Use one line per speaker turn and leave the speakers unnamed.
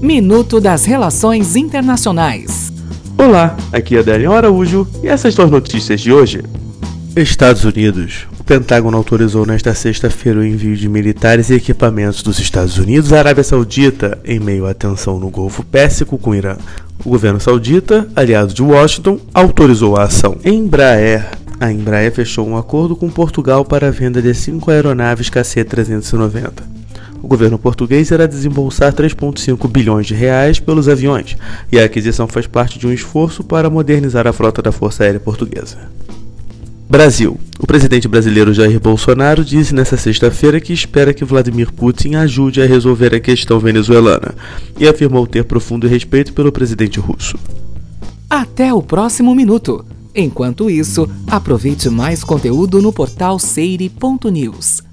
Minuto das Relações Internacionais.
Olá, aqui é Adélio Araújo e essas são as notícias de hoje.
Estados Unidos. O Pentágono autorizou nesta sexta-feira o envio de militares e equipamentos dos Estados Unidos à Arábia Saudita em meio à tensão no Golfo Pérsico com o Irã. O governo saudita, aliado de Washington, autorizou a ação. Embraer. A Embraer fechou um acordo com Portugal para a venda de cinco aeronaves KC-390 o governo português irá desembolsar 3,5 bilhões de reais pelos aviões, e a aquisição faz parte de um esforço para modernizar a frota da Força Aérea Portuguesa. Brasil. O presidente brasileiro Jair Bolsonaro disse nesta sexta-feira que espera que Vladimir Putin ajude a resolver a questão venezuelana e afirmou ter profundo respeito pelo presidente russo.
Até o próximo minuto. Enquanto isso, aproveite mais conteúdo no portal seire.news.